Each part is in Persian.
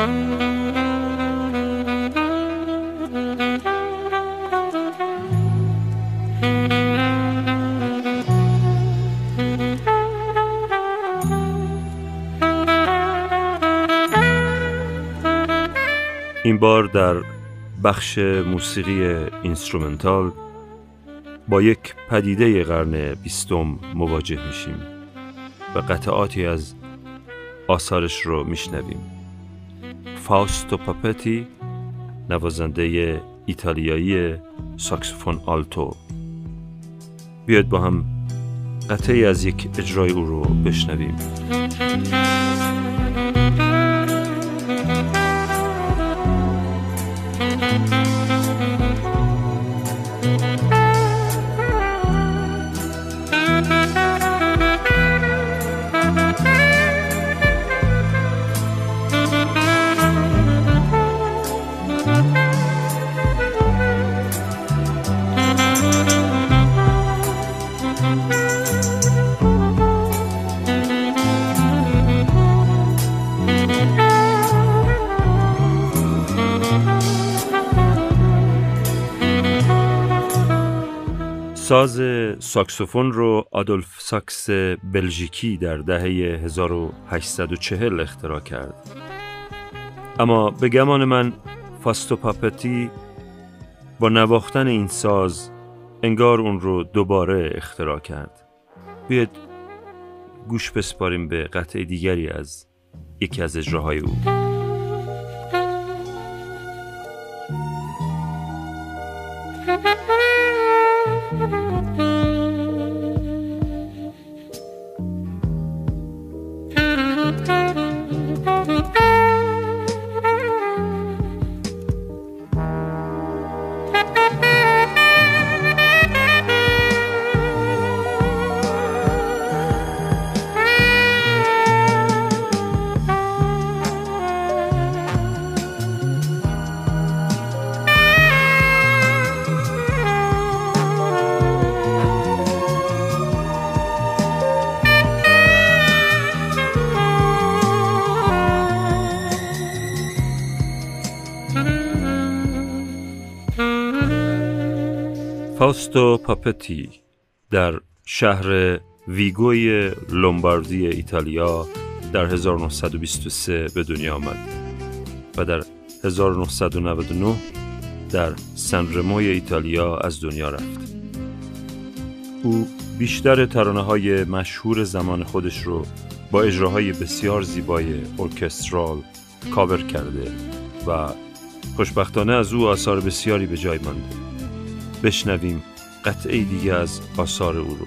این بار در بخش موسیقی اینسترومنتال با یک پدیده قرن بیستم مواجه میشیم و قطعاتی از آثارش رو میشنویم. فاستو پاپتی نوازنده ایتالیایی ساکسفون آلتو. بیاید با هم قطعی از یک اجرای او رو بشنویم. ساز ساکسوفون رو آدولف ساکس بلژیکی در دهه 1840 اختراع کرد. اما به گمان من فاستو پاپتی با نواختن این ساز انگار اون رو دوباره اختراع کرد. بیاید گوش بسپاریم به قطع دیگری از یکی از اجراهای او. فاستو پاپتی در شهر ویگوی لومباردی ایتالیا در 1923 به دنیا آمد و در 1999 در سنرموی ایتالیا از دنیا رفت. او بیشتر ترانه های مشهور زمان خودش رو با اجراهای بسیار زیبای ارکسترال کاور کرده و خوشبختانه از او آثار بسیاری به جای مانده. بشنویم قطعه دیگه از آثار او رو.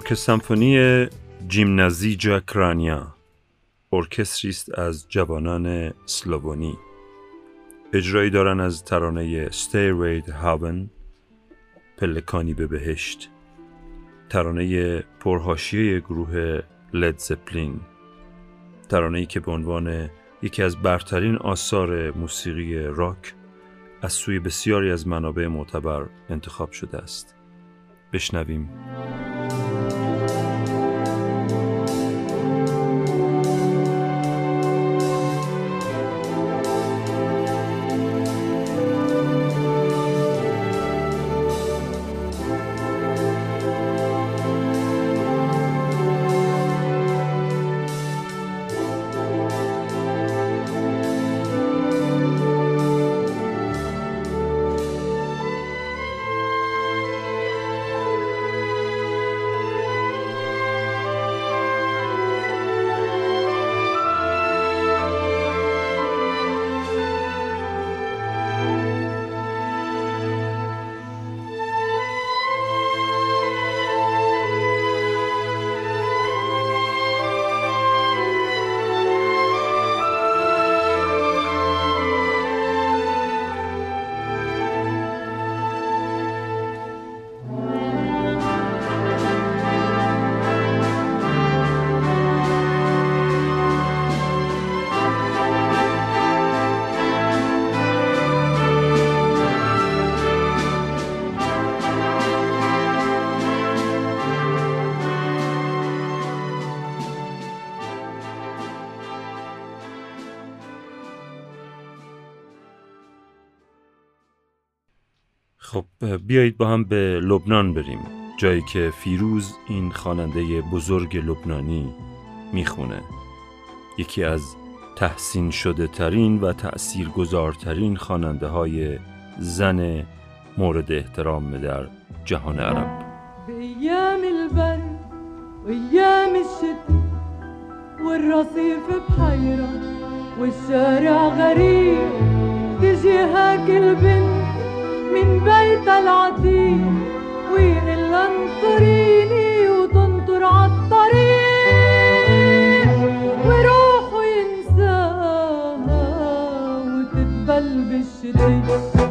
ارکستر سمفونی جیمنازیجا کرانیا ارکستری است از جوانان سلوونی. اجرایی دارن از ترانه Stairway Heaven پلکانی به بهشت. ترانه پرهاشیه گروه لید زپلین ترانه ای که به عنوان یکی از برترین آثار موسیقی راک از سوی بسیاری از منابع معتبر انتخاب شده است. بشنویم. خب بیایید با هم به لبنان بریم. جایی که فیروز این خواننده بزرگ لبنانی می‌خونه. یکی از تحسین شده ترین و تأثیر گذارترین خواننده های زن مورد احترام در جهان عرب. بأيام البرد وأيام الشتاء والرصيف بحيرة والشارع غريب تجي هاك البنت من بيت العتيق ويقول انطريني وتنطر عالطريق وروح وينساها وتتبل بالشتيق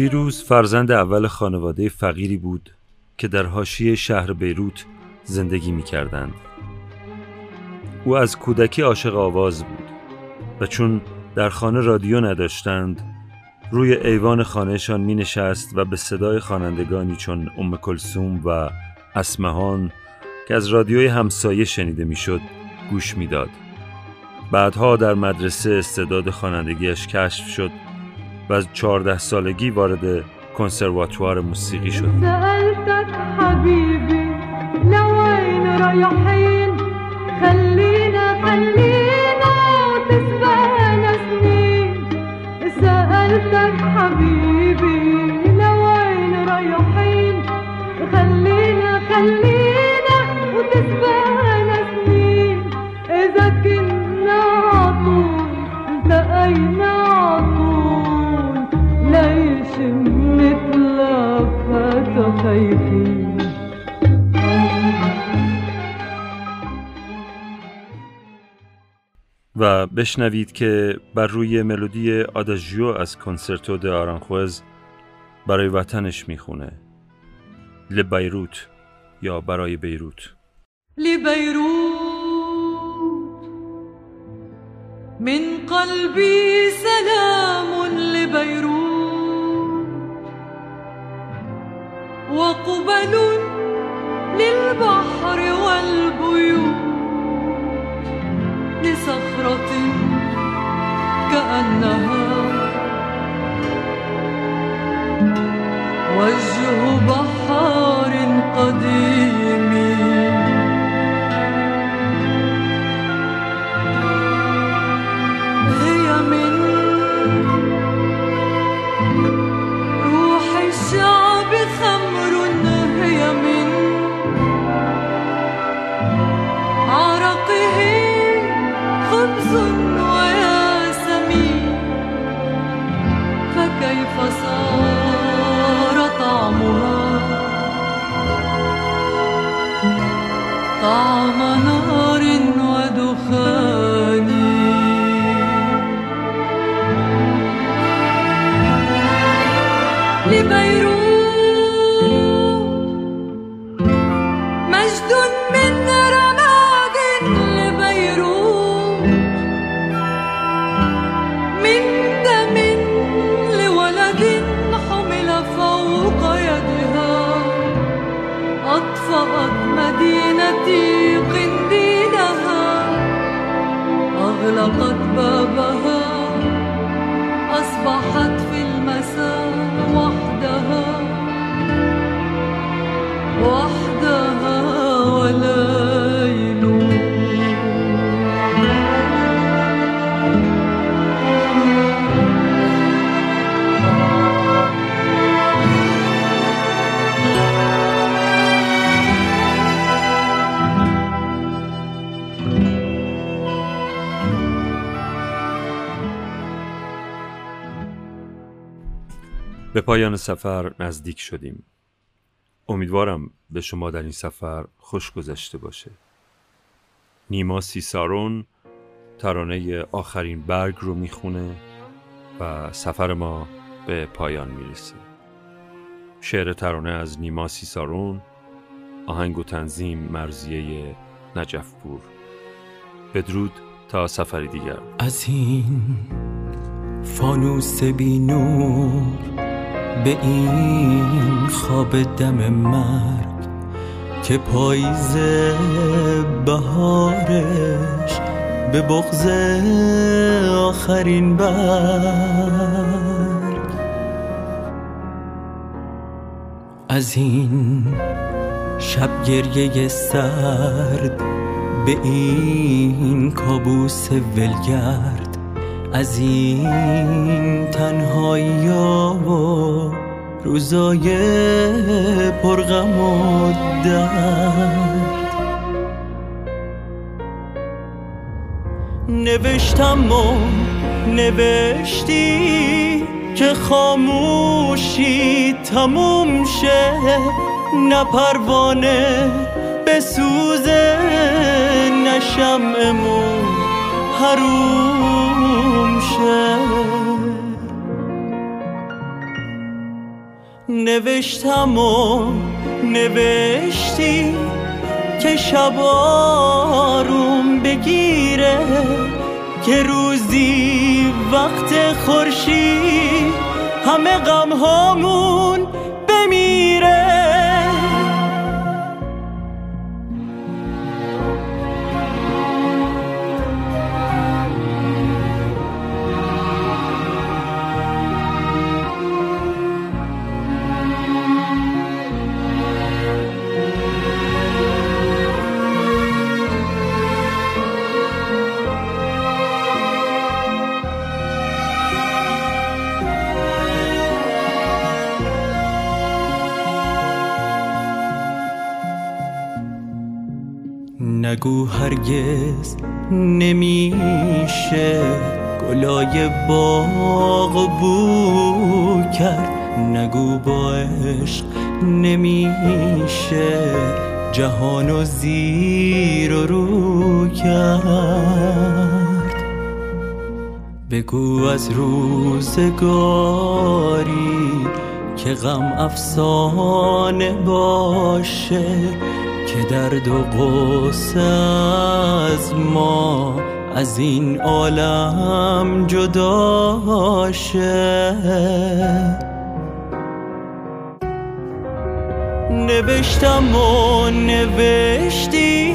فیروز فرزند اول خانواده فقیری بود که در حاشیه شهر بیروت زندگی می کردند. او از کودکی عاشق آواز بود و چون در خانه رادیو نداشتند روی ایوان خانهشان می نشست و به صدای خوانندگانی چون ام کلسوم و اسمهان که از رادیوی همسایه شنیده می‌شد گوش می‌داد. بعدها در مدرسه استعداد خوانندگیش کشف شد و از چهارده سالگی وارد کنسرواتوار موسیقی شد. رايحين بشنوید که بر روی ملودی آداژیو از کنسرتو د آرانخوز برای وطنش می‌خونه. لبیروت یا برای بیروت. لبيروت من قلبي سلام لبيروت وقبل للبحر والبيوت. لصخرة كأنها وجه بحار قديم پایان سفر نزدیک شدیم. امیدوارم به شما در این سفر خوش گذشته باشه. نیما سیسارون ترانه آخرین برگ رو می‌خونه و سفر ما به پایان می‌رسه. شعر ترانه از نیما سیسارون آهنگ و تنظیم مرزیه نجفپور. بدرود تا سفری دیگر. از این فانوس بی نور به این خواب دم مرگ که پاییز بهارش به بغز آخرین برگ. از این شب گریه سرد به این کابوس ولگرد از این تنهایی و روزای پرغم و درد. نوشتم و نوشتی که خاموشی تموم شه نه پروانه بسوزه نه شمعمون حروم شه. نوشتم و نوشتی که شب آروم بگیره که روزی وقت خورشید همه غم هامون نگو هرگز نمیشه گلای باغ بو کرد. نگو با عشق نمیشه جهان و زیر و رو کرد. بگو از روزگاری که غم افسانه باشه که درد و غصه از ما از این عالم جدا شه. نوشتم و نوشتی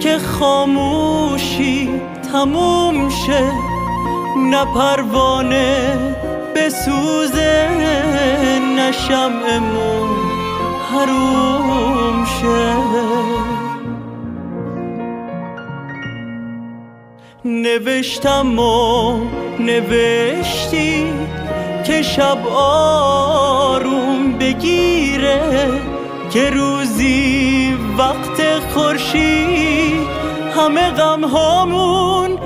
که خاموشی تموم شه. نه پروانه بسوزه نه شمعمون حروم شه. نوشتم و نوشتی که شب آروم بگیره که روزی وقت خورشید همه غم هامون